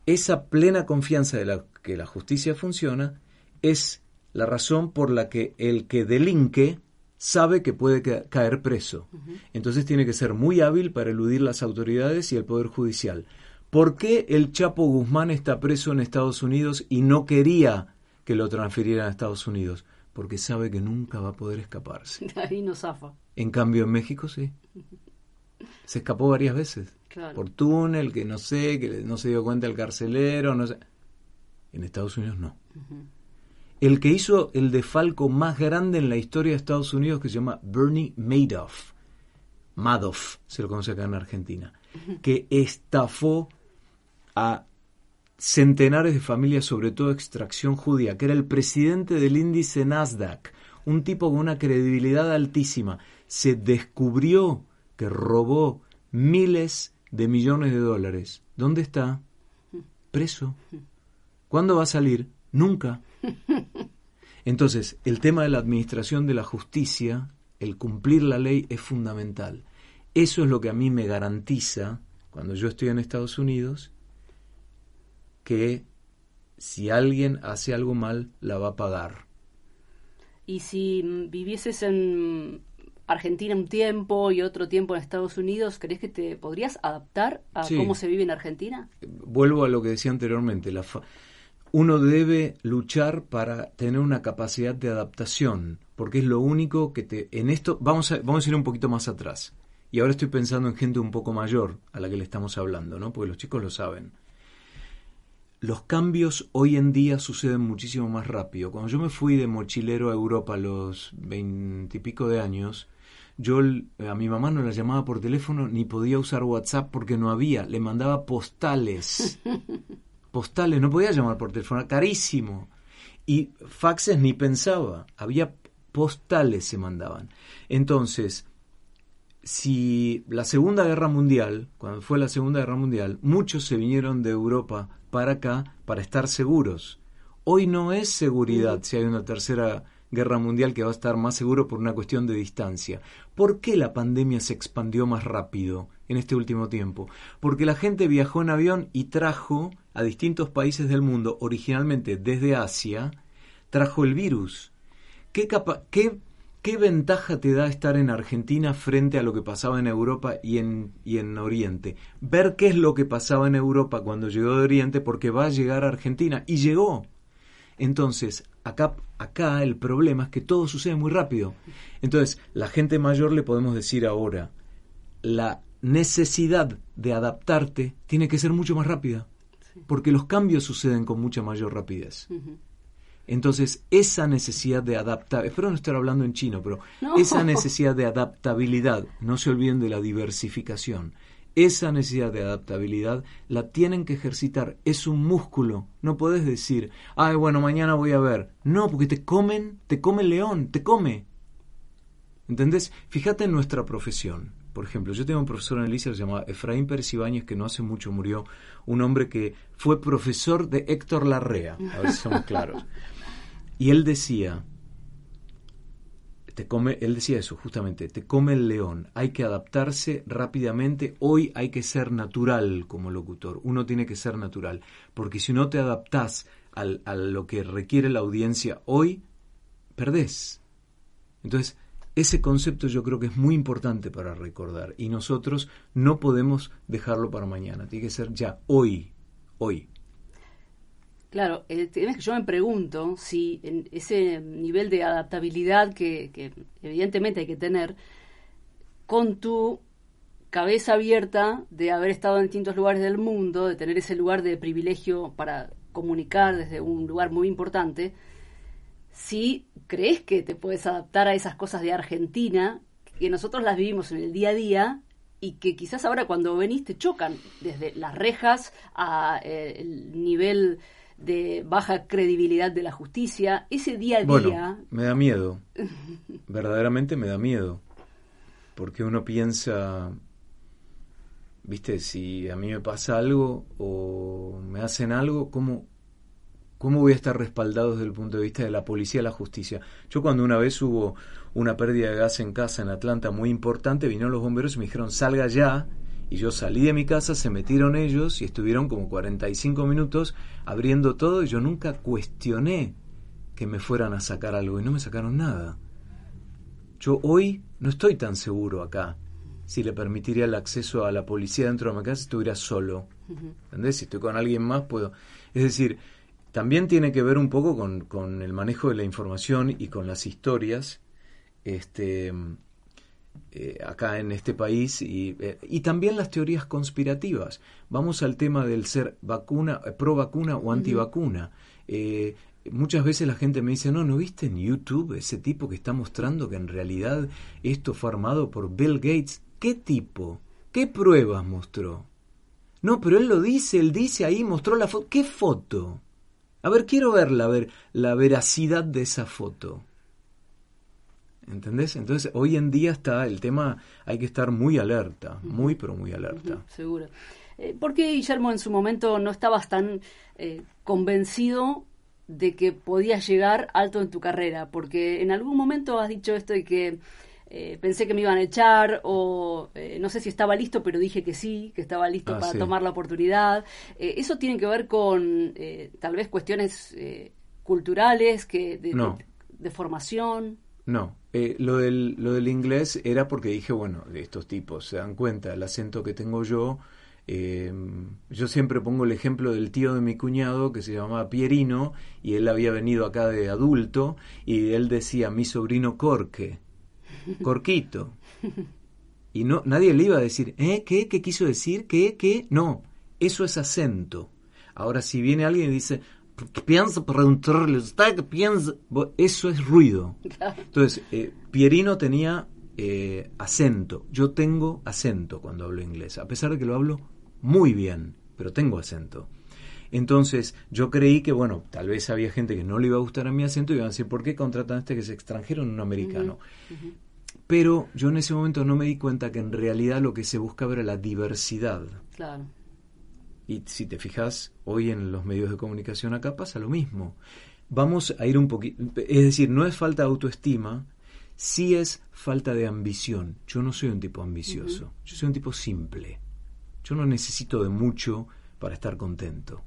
esa plena confianza de la que la justicia funciona es la razón por la que el que delinque sabe que puede ca- caer preso. Entonces tiene que ser muy hábil para eludir las autoridades y el Poder Judicial. ¿Por qué el Chapo Guzmán está preso en Estados Unidos y no quería que lo transfirieran a Estados Unidos? Porque sabe que nunca va a poder escaparse.
Ahí no zafa.
En cambio, en México sí. Se escapó varias veces.
Claro.
Por túnel, que no sé, que no se dio cuenta el carcelero, no sé. En Estados Unidos no. El que hizo el defalco más grande en la historia de Estados Unidos, que se llama Bernie Madoff, Madoff, se lo conoce acá en Argentina, que estafó a centenares de familias, sobre todo extracción judía, que era el presidente del índice Nasdaq, un tipo con una credibilidad altísima, se descubrió que robó miles de millones de dólares. ¿Dónde está? Preso. ¿Cuándo va a salir? Nunca. Entonces, el tema de la administración de la justicia, el cumplir la ley es fundamental. Eso es lo que a mí me garantiza, cuando yo estoy en Estados Unidos, que si alguien hace algo mal, la va a pagar.
Y si vivieses en Argentina un tiempo y otro tiempo en Estados Unidos, ¿crees que te podrías adaptar a
Sí.
cómo se vive en Argentina?
Vuelvo a lo que decía anteriormente, la fa- uno debe luchar para tener una capacidad de adaptación, porque es lo único que te... En esto, vamos a, vamos a ir un poquito más atrás. Y ahora estoy pensando en gente un poco mayor a la que le estamos hablando, ¿no? Porque los chicos lo saben. Los cambios hoy en día suceden muchísimo más rápido. Cuando yo me fui de mochilero a Europa a los veintipico de años, yo a mi mamá no la llamaba por teléfono ni podía usar WhatsApp porque no había. Le mandaba postales. postales, no podía llamar por teléfono, era carísimo. Y faxes ni pensaba, había postales se mandaban. Entonces, si la Segunda Guerra Mundial, cuando fue la Segunda Guerra Mundial, muchos se vinieron de Europa para acá para estar seguros. Hoy no es seguridad si hay una tercera guerra mundial que va a estar más seguro por una cuestión de distancia. ¿Por qué la pandemia se expandió más rápido en este último tiempo? Porque la gente viajó en avión y trajo a distintos países del mundo, originalmente desde Asia, trajo el virus. ¿Qué, ventaja te da estar en Argentina frente a lo que pasaba en Europa y en, y en Oriente? Ver qué es lo que pasaba en Europa cuando llegó de Oriente porque va a llegar a Argentina. Y llegó. Entonces, acá, acá el problema es que todo sucede muy rápido. Entonces, la gente mayor le podemos decir ahora, la necesidad de adaptarte tiene que ser mucho más rápida, porque los cambios suceden con mucha mayor rapidez. Entonces, esa necesidad de adaptar, espero no estar hablando en chino, pero
No.
esa necesidad de adaptabilidad, no se olviden de la diversificación, esa necesidad de adaptabilidad la tienen que ejercitar, es un músculo, no puedes decir, ay, bueno, mañana voy a ver, no, porque te comen, te come el león, te come. ¿Entendés? Fíjate en nuestra profesión. Por ejemplo, yo tengo un profesor en el liceo que se llama Efraín Pérez Ibáñez, que no hace mucho murió, un hombre que fue profesor de Héctor Larrea, a ver si somos claros. Y él decía, te come, él decía eso justamente, te come el león, hay que adaptarse rápidamente, hoy hay que ser natural como locutor, uno tiene que ser natural, porque si no te adaptás al, a lo que requiere la audiencia hoy, perdés. Entonces, ese concepto yo creo que es muy importante para recordar y nosotros no podemos dejarlo para mañana, tiene que ser ya, hoy, hoy.
Claro, que yo me pregunto si en ese nivel de adaptabilidad que, que evidentemente hay que tener, con tu cabeza abierta de haber estado en distintos lugares del mundo, de tener ese lugar de privilegio para comunicar desde un lugar muy importante, si crees que te puedes adaptar a esas cosas de Argentina, que nosotros las vivimos en el día a día y que quizás ahora cuando venís te chocan desde las rejas a eh, el nivel de baja credibilidad de la justicia, ese día a día...
me da miedo, verdaderamente me da miedo, porque uno piensa, viste, si a mí me pasa algo o me hacen algo, ¿cómo, ¿Cómo voy a estar respaldado desde el punto de vista de la policía y la justicia? Yo cuando una vez hubo una pérdida de gas en casa en Atlanta muy importante, vinieron los bomberos y me dijeron salga ya. Y yo salí de mi casa, se metieron ellos y estuvieron como 45 minutos abriendo todo y yo nunca cuestioné que me fueran a sacar algo y no me sacaron nada. Yo hoy no estoy tan seguro acá si le permitiría el acceso a la policía dentro de mi casa si estuviera solo. ¿Entendés? Si estoy con alguien más puedo... Es decir, también tiene que ver un poco con, el manejo de la información y con las historias este, eh, acá en este país y, eh, y, también las teorías conspirativas. Vamos al tema del ser vacuna, eh, pro vacuna o antivacuna. muchas veces la gente me dice, no, ¿no viste en YouTube ese tipo que está mostrando que en realidad esto fue armado por Bill Gates? ¿Qué tipo? ¿Qué pruebas mostró? No, pero él lo dice, él dice ahí, mostró la foto. ¿Qué foto? A ver, quiero ver la, ver la veracidad de esa foto. ¿Entendés? Entonces, hoy en día está el tema, hay que estar muy alerta, muy, pero muy alerta.
seguro. Eh, ¿Por qué, Guillermo, en su momento no estabas tan eh, convencido de que podías llegar alto en tu carrera? Porque en algún momento has dicho esto de que eh, pensé que me iban a echar o eh, no sé si estaba listo, pero dije que sí, que estaba listo ah, para tomar la oportunidad. Eso tiene que ver con tal vez cuestiones culturales, que de, formación.
No, lo, del, lo del inglés era porque dije, bueno, de estos tipos se dan cuenta el acento que tengo yo. yo siempre pongo el ejemplo del tío de mi cuñado que se llamaba Pierino y él había venido acá de adulto y él decía mi sobrino Corque Corquito. Y no, nadie le iba a decir, ¿eh? ¿Qué? ¿Qué quiso decir? ¿Qué? ¿Qué? No, eso es acento. Ahora, si viene alguien y dice, piensa preguntarle, ¿usted piensa? Eso es ruido. Entonces, eh, Pierino tenía eh, acento. Yo tengo acento cuando hablo inglés, a pesar de que lo hablo muy bien, pero tengo acento. Entonces yo creí que, bueno, tal vez había gente que no le iba a gustar a mi acento y iban a decir, ¿por qué contratan a este que es extranjero en un americano? Pero yo en ese momento no me di cuenta que en realidad lo que se buscaba era la diversidad.
Claro.
Y si te fijas, hoy en los medios de comunicación acá pasa lo mismo. Vamos a ir un poquito, es decir, no es falta de autoestima, sí es falta de ambición. Yo no soy un tipo ambicioso, yo soy un tipo simple. Yo no necesito de mucho para estar contento.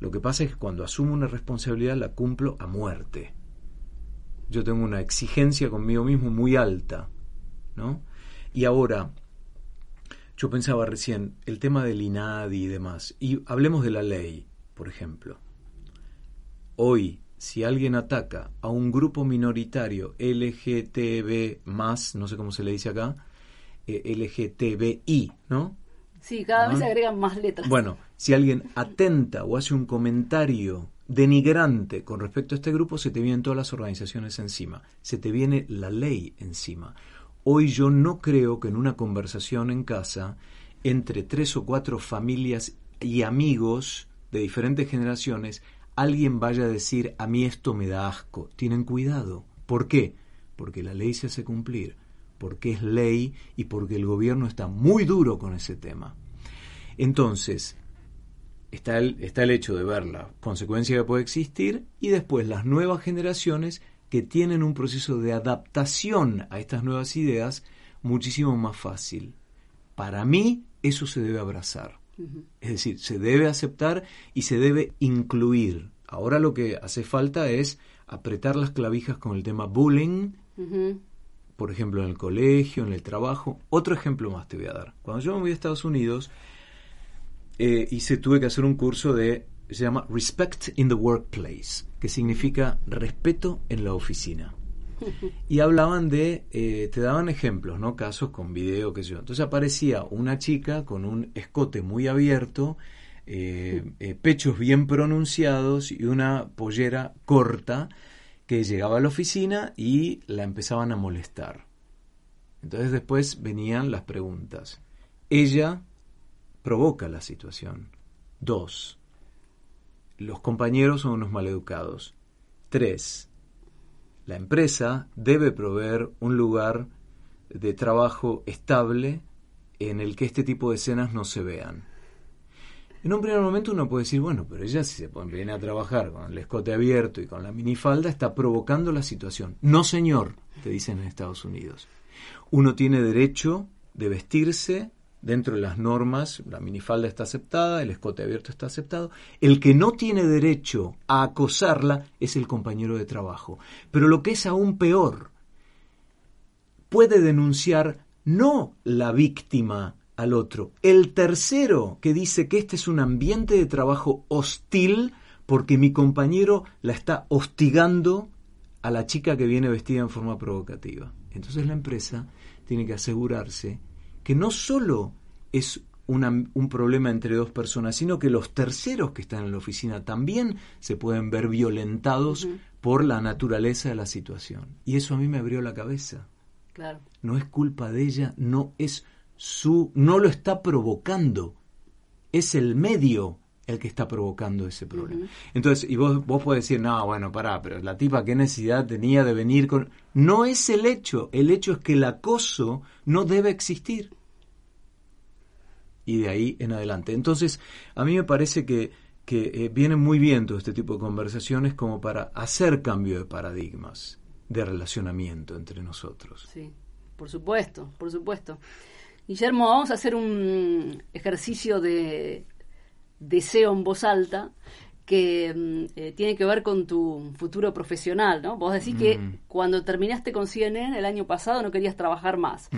Lo que pasa es que cuando asumo una responsabilidad la cumplo a muerte yo tengo una exigencia conmigo mismo muy alta, ¿no? Y ahora, yo pensaba recién, el tema del INADI y demás, y hablemos de la ley, por ejemplo. Hoy, si alguien ataca a un grupo minoritario LGTB no sé cómo se le dice acá, eh, LGTBI, ¿no?
Sí, cada vez se agregan más letras.
Bueno, si alguien atenta o hace un comentario denigrante con respecto a este grupo, se te vienen todas las organizaciones encima, se te viene la ley encima. Hoy yo no creo que en una conversación en casa entre tres o cuatro familias y amigos de diferentes generaciones, alguien vaya a decir a mí esto me da asco. Tienen cuidado. ¿Por qué? Porque la ley se hace cumplir, porque es ley y porque el gobierno está muy duro con ese tema. Entonces, está el, está el hecho de ver la consecuencia que puede existir y después las nuevas generaciones que tienen un proceso de adaptación a estas nuevas ideas muchísimo más fácil. Para mí eso se debe abrazar. Es decir, se debe aceptar y se debe incluir. Ahora lo que hace falta es apretar las clavijas con el tema bullying, por ejemplo en el colegio, en el trabajo. Otro ejemplo más te voy a dar. Cuando yo me voy a Estados Unidos, eh, se tuve que hacer un curso de, se llama Respect in the Workplace, que significa respeto en la oficina. y hablaban de, eh, te daban ejemplos, ¿no? Casos con video, qué sé yo. Entonces aparecía una chica con un escote muy abierto, eh, eh, pechos bien pronunciados y una pollera corta que llegaba a la oficina y la empezaban a molestar. Entonces después venían las preguntas. Ella provoca la situación. Dos, los compañeros son unos maleducados. Tres, la empresa debe proveer un lugar de trabajo estable en el que este tipo de escenas no se vean. En un primer momento uno puede decir, bueno, pero ella si se viene a trabajar con el escote abierto y con la minifalda está provocando la situación. No, señor, te dicen en Estados Unidos. Uno tiene derecho de vestirse dentro de las normas, la minifalda está aceptada, el escote abierto está aceptado. El que no tiene derecho a acosarla es el compañero de trabajo. Pero lo que es aún peor, puede denunciar no la víctima al otro, el tercero que dice que este es un ambiente de trabajo hostil porque mi compañero la está hostigando a la chica que viene vestida en forma provocativa. Entonces la empresa tiene que asegurarse que no solo es un problema entre dos personas, sino que los terceros que están en la oficina también se pueden ver violentados por la naturaleza de la situación. Y eso a mí me abrió la cabeza.
Claro.
No es culpa de ella, no es su, no lo está provocando, es el medio el que está provocando ese problema. Entonces, y vos, vos podés decir, no, bueno, pará, pero la tipa qué necesidad tenía de venir con... No es el hecho, el hecho es que el acoso no debe existir y de ahí en adelante. Entonces, a mí me parece que, que eh, viene muy bien todo este tipo de conversaciones como para hacer cambio de paradigmas de relacionamiento entre nosotros.
Sí, por supuesto, por supuesto. Guillermo, vamos a hacer un ejercicio de deseo en voz alta que mm, eh, tiene que ver con tu futuro profesional, ¿no? Vos decís que cuando terminaste con CNN el año pasado no querías trabajar más.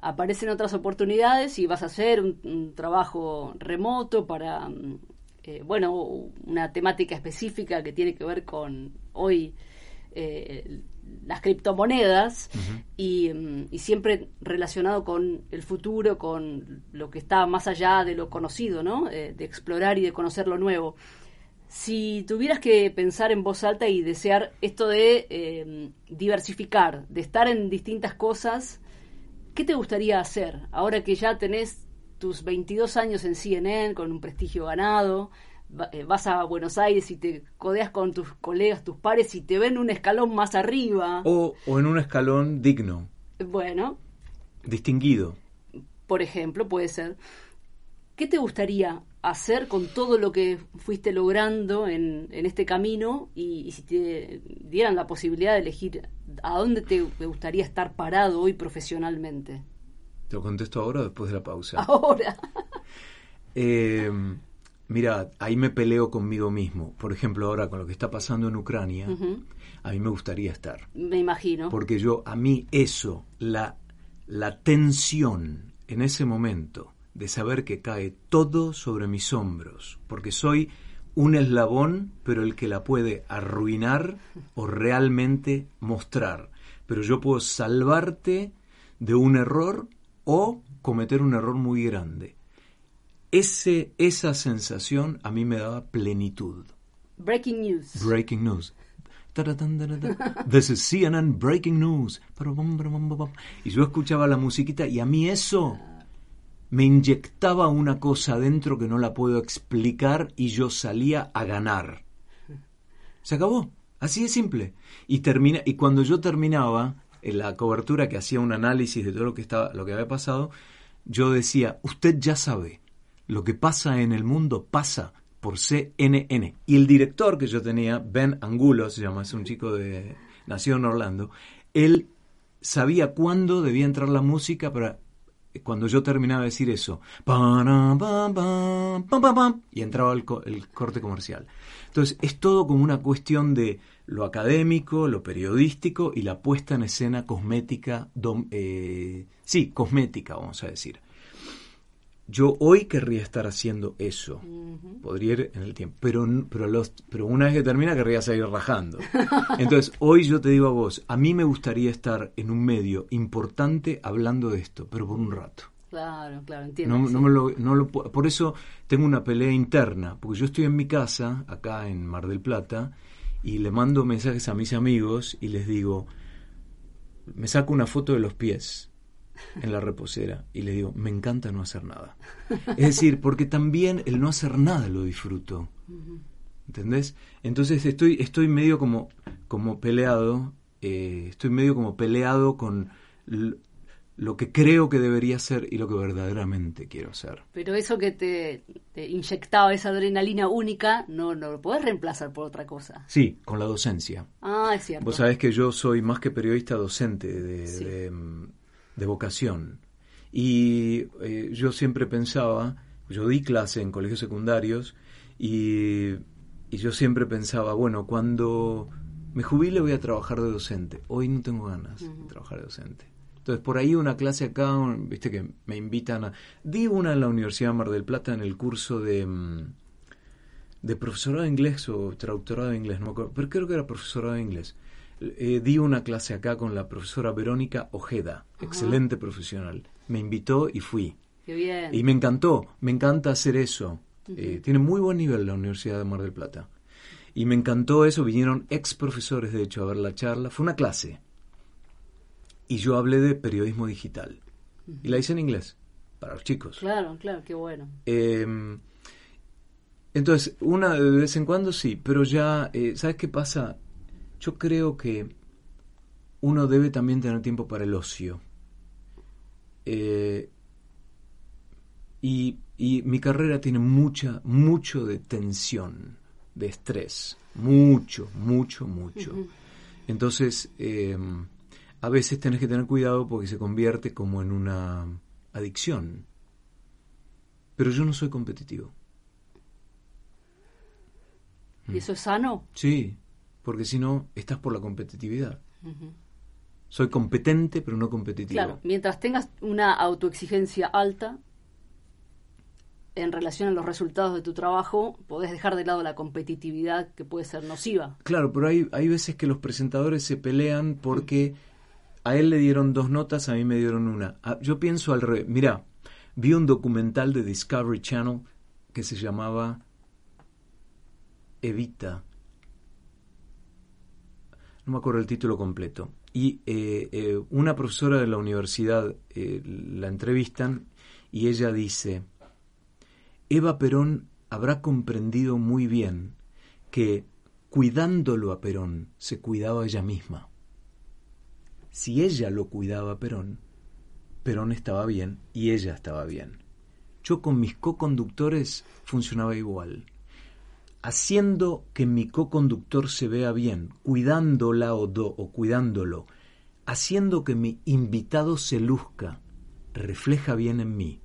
Aparecen otras oportunidades y vas a hacer un, trabajo remoto para, mm, eh, bueno, una temática específica que tiene que ver con hoy eh, las criptomonedas y, mm, y, siempre relacionado con el futuro, con lo que está más allá de lo conocido, ¿no? Eh, de explorar y de conocer lo nuevo. Si tuvieras que pensar en voz alta y desear esto de diversificar, de estar en distintas cosas, ¿Qué te gustaría hacer ahora que ya tenés tus 22 años en CNN con un prestigio ganado? Eh, vas a Buenos Aires y te codeas con tus colegas, tus pares y te ven un escalón más arriba.
O, o en un escalón digno.
Bueno.
Distinguido.
Por ejemplo, puede ser. ¿Qué te gustaría hacer con todo lo que fuiste logrando en, en este camino y, si te dieran la posibilidad de elegir a dónde te, gustaría estar parado hoy profesionalmente?
¿Te lo contesto ahora o después de la pausa?
Ahora.
eh, mira, ahí me peleo conmigo mismo. Por ejemplo, ahora con lo que está pasando en Ucrania, a mí me gustaría estar.
Me imagino.
Porque yo, a mí eso, la, la tensión en ese momento, de saber que cae todo sobre mis hombros, porque soy un eslabón, pero el que la puede arruinar o realmente mostrar. Pero yo puedo salvarte de un error o cometer un error muy grande. Ese, esa sensación a mí me daba plenitud.
Breaking news.
Breaking news. This is CNN Breaking News. Y yo escuchaba la musiquita y a mí eso me inyectaba una cosa dentro que no la puedo explicar y yo salía a ganar. Se acabó. Así de simple. Y termina, y cuando yo terminaba en la cobertura que hacía un análisis de todo lo que estaba, lo que había pasado, yo decía, usted ya sabe, lo que pasa en el mundo pasa por CNN. Y el director que yo tenía, Ben Angulo, se llama, es un chico de nació en Orlando, él sabía cuándo debía entrar la música para cuando yo terminaba de decir eso, y entraba el, corte comercial. Entonces, es todo como una cuestión de lo académico, lo periodístico y la puesta en escena cosmética, eh, sí, cosmética, vamos a decir. Yo hoy querría estar haciendo eso. Podría ir en el tiempo. Pero, pero, los, pero una vez que termina querría seguir rajando. Entonces, hoy yo te digo a vos, a mí me gustaría estar en un medio importante hablando de esto, pero por un rato.
Claro, claro, entiendo.
No, no me lo, no lo, por eso tengo una pelea interna, porque yo estoy en mi casa, acá en Mar del Plata, y le mando mensajes a mis amigos y les digo, me saco una foto de los pies en la reposera y le digo, me encanta no hacer nada. Es decir, porque también el no hacer nada lo disfruto. ¿Entendés? Entonces estoy, estoy medio como, como peleado, eh, estoy medio como peleado con lo que creo que debería ser y lo que verdaderamente quiero ser.
Pero eso que te, inyectaba esa adrenalina única, no, no lo podés reemplazar por otra cosa.
Sí, con la docencia.
Ah, es cierto.
Vos sabés que yo soy más que periodista docente de, de, vocación. Y eh, yo siempre pensaba, yo di clase en colegios secundarios y, y yo siempre pensaba, bueno, cuando me jubile voy a trabajar de docente. Hoy no tengo ganas de trabajar de docente entonces, por ahí una clase acá, viste que me invitan a... Di una en la Universidad de Mar del Plata en el curso de, mm, de profesorado de inglés o traductorado de inglés, no me acuerdo, pero creo que era profesorado de inglés. Eh, di una clase acá con la profesora Verónica Ojeda, excelente profesional. Me invitó y fui.
Qué bien.
Y me encantó, me encanta hacer eso. Eh, tiene muy buen nivel la Universidad de Mar del Plata. Y me encantó eso, vinieron ex profesores de hecho a ver la charla. Fue una clase y yo hablé de periodismo digital. Y la hice en inglés, para los chicos.
Claro, claro, qué bueno.
Em, entonces, una de vez en cuando sí, pero ya, eh, ¿sabes qué pasa? Yo creo que uno debe también tener tiempo para el ocio. Eh, y, y, mi carrera tiene mucha, mucho de tensión, de estrés. Mucho, mucho, mucho. Entonces, eh, a veces tenés que tener cuidado porque se convierte como en una adicción. Pero yo no soy competitivo.
¿Y eso es sano?
Sí, porque si no, estás por la competitividad. Soy competente, pero no competitivo.
Claro, mientras tengas una autoexigencia alta en relación a los resultados de tu trabajo, podés dejar de lado la competitividad que puede ser nociva.
Claro, pero hay, hay veces que los presentadores se pelean porque a él le dieron dos notas, a mí me dieron una. Ah, yo pienso al revés. Mira, vi un documental de Discovery Channel que se llamaba Evita. No me acuerdo el título completo. Y eh, eh, una profesora de la universidad eh, la entrevistan y ella dice, Eva Perón habrá comprendido muy bien que cuidándolo a Perón se cuidaba ella misma si ella lo cuidaba a Perón, Perón estaba bien y ella estaba bien. Yo con mis co-conductores funcionaba igual. Haciendo que mi co-conductor se vea bien, cuidándola o, do, o cuidándolo, haciendo que mi invitado se luzca, refleja bien en mí.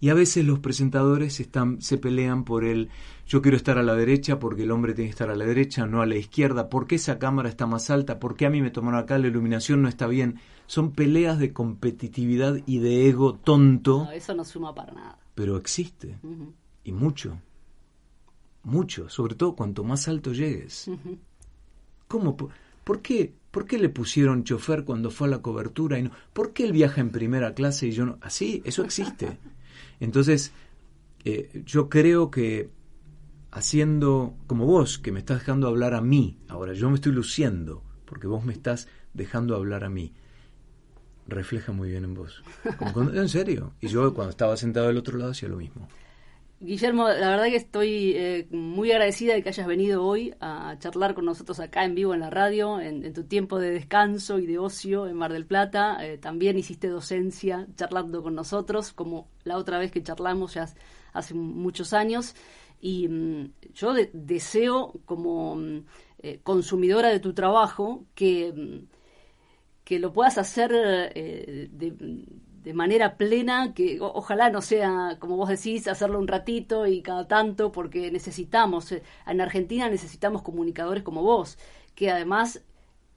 Y a veces los presentadores están, se pelean por el yo quiero estar a la derecha porque el hombre tiene que estar a la derecha, no a la izquierda, ¿por qué esa cámara está más alta? ¿Por qué a mí me tomaron acá? La iluminación no está bien. Son peleas de competitividad y de ego tonto.
No, eso no suma para nada.
Pero existe. Y mucho. Mucho. Sobre todo cuanto más alto llegues. ¿Cómo? ¿Por qué? ¿Por qué le pusieron chofer cuando fue a la cobertura? y no? ¿Por qué él viaja en primera clase y yo no? Así, eso existe. Entonces, eh, yo creo que haciendo como vos, que me estás dejando hablar a mí, ahora yo me estoy luciendo, porque vos me estás dejando hablar a mí, refleja muy bien en vos. en serio. Y yo cuando estaba sentado del otro lado hacía lo mismo.
Guillermo, la verdad que estoy eh, muy agradecida de que hayas venido hoy a charlar con nosotros acá en vivo en la radio, en, tu tiempo de descanso y de ocio en Mar del Plata. Eh, también hiciste docencia charlando con nosotros, como la otra vez que charlamos ya hace muchos años. Y mm, yo deseo, como mm, eh, consumidora de tu trabajo, que, mm, que lo puedas hacer de de manera plena, que ojalá no sea, como vos decís, hacerlo un ratito y cada tanto, porque necesitamos, eh, en Argentina necesitamos comunicadores como vos, que además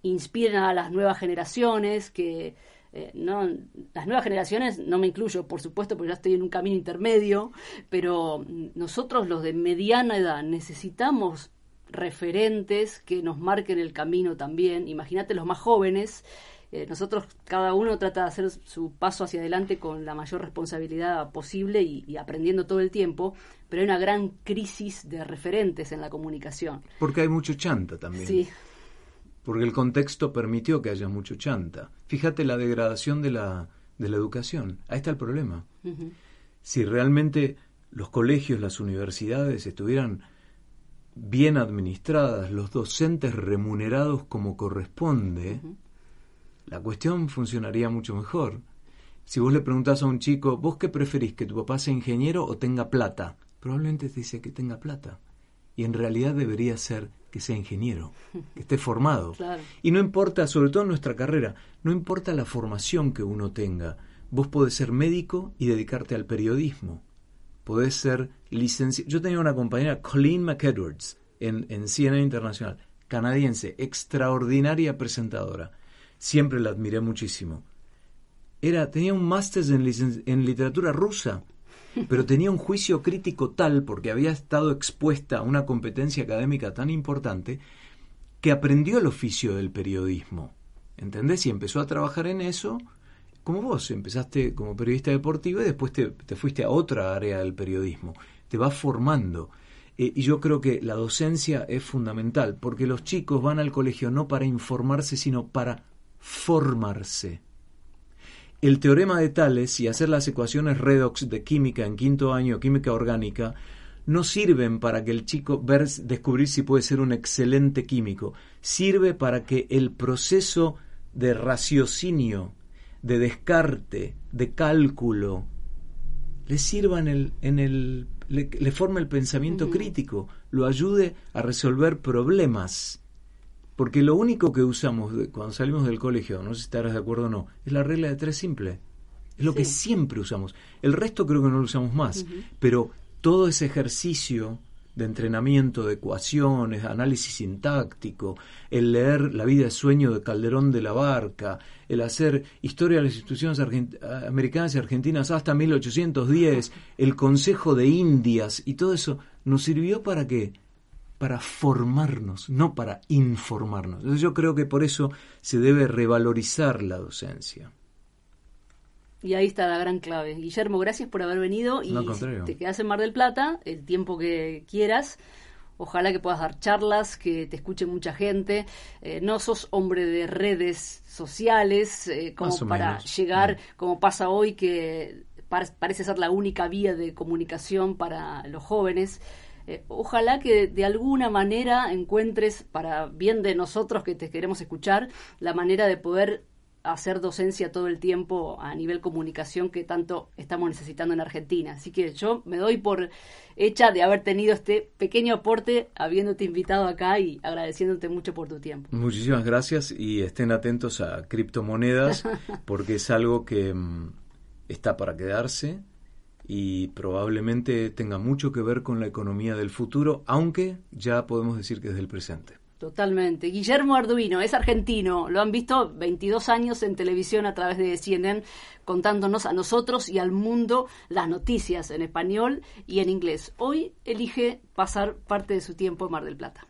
inspiren a las nuevas generaciones, que eh, no, las nuevas generaciones, no me incluyo, por supuesto, porque ya estoy en un camino intermedio, pero nosotros los de mediana edad necesitamos referentes que nos marquen el camino también. Imagínate los más jóvenes. Eh, nosotros, cada uno trata de hacer su paso hacia adelante con la mayor responsabilidad posible y, y, aprendiendo todo el tiempo, pero hay una gran crisis de referentes en la comunicación.
Porque hay mucho chanta también.
Sí,
porque el contexto permitió que haya mucho chanta. Fíjate la degradación de la, de la educación. Ahí está el problema. Uh -huh. Si realmente los colegios, las universidades estuvieran bien administradas, los docentes remunerados como corresponde, uh -huh. La cuestión funcionaría mucho mejor. Si vos le preguntás a un chico, ¿vos qué preferís, que tu papá sea ingeniero o tenga plata? Probablemente te dice que tenga plata. Y en realidad debería ser que sea ingeniero, que esté formado.
Claro.
Y no importa, sobre todo en nuestra carrera, no importa la formación que uno tenga. Vos podés ser médico y dedicarte al periodismo. Podés ser licenciado. Yo tenía una compañera, Colleen McEdwards, en, en CNN Internacional, canadiense, extraordinaria presentadora. Siempre la admiré muchísimo. Era, tenía un máster en, en literatura rusa pero tenía un juicio crítico tal porque había estado expuesta a una competencia académica tan importante que aprendió el oficio del periodismo. ¿Entendés? Y empezó a trabajar en eso como vos. Empezaste como periodista deportivo y después te, te fuiste a otra área del periodismo. Te vas formando. Eh, y yo creo que la docencia es fundamental porque los chicos van al colegio no para informarse, sino para formarse el teorema de Tales y hacer las ecuaciones redox de química en quinto año, química orgánica, no sirven para que el chico ver, descubrir si puede ser un excelente químico. Sirve para que el proceso de raciocinio, de descarte, de cálculo, le sirva en el, en el le, le forme el pensamiento uh -huh. crítico, lo ayude a resolver problemas. Porque lo único que usamos cuando salimos del colegio, no sé si estarás de acuerdo o no, es la regla de tres simple. Es lo sí. que siempre usamos. El resto creo que no lo usamos más. Uh -huh. Pero todo ese ejercicio de entrenamiento, de ecuaciones, de análisis sintáctico, el leer La vida de sueño de Calderón de la Barca, el hacer historia de las instituciones americanas y argentinas hasta 1810, el Consejo de Indias y todo eso, nos sirvió para qué? Para formarnos, no para informarnos. Entonces yo creo que por eso se debe revalorizar la docencia.
Y ahí está la gran clave. Guillermo, gracias por haber venido y
no,
te quedas en Mar del Plata el tiempo que quieras. Ojalá que puedas dar charlas, que te escuche mucha gente. Eh, no sos hombre de redes sociales eh, como para
menos.
llegar,
no.
como pasa hoy, que parece ser la única vía de comunicación para los jóvenes. Eh, ojalá que de alguna manera encuentres, para bien de nosotros que te queremos escuchar, la manera de poder hacer docencia todo el tiempo a nivel comunicación que tanto estamos necesitando en Argentina. Así que yo me doy por hecha de haber tenido este pequeño aporte, habiéndote invitado acá y agradeciéndote mucho por tu tiempo.
Muchísimas gracias y estén atentos a criptomonedas porque es algo que mmm, está para quedarse y probablemente tenga mucho que ver con la economía del futuro, aunque ya podemos decir que es del presente.
Totalmente. Guillermo Arduino es argentino, lo han visto 22 años en televisión a través de CNN contándonos a nosotros y al mundo las noticias en español y en inglés. Hoy elige pasar parte de su tiempo en Mar del Plata.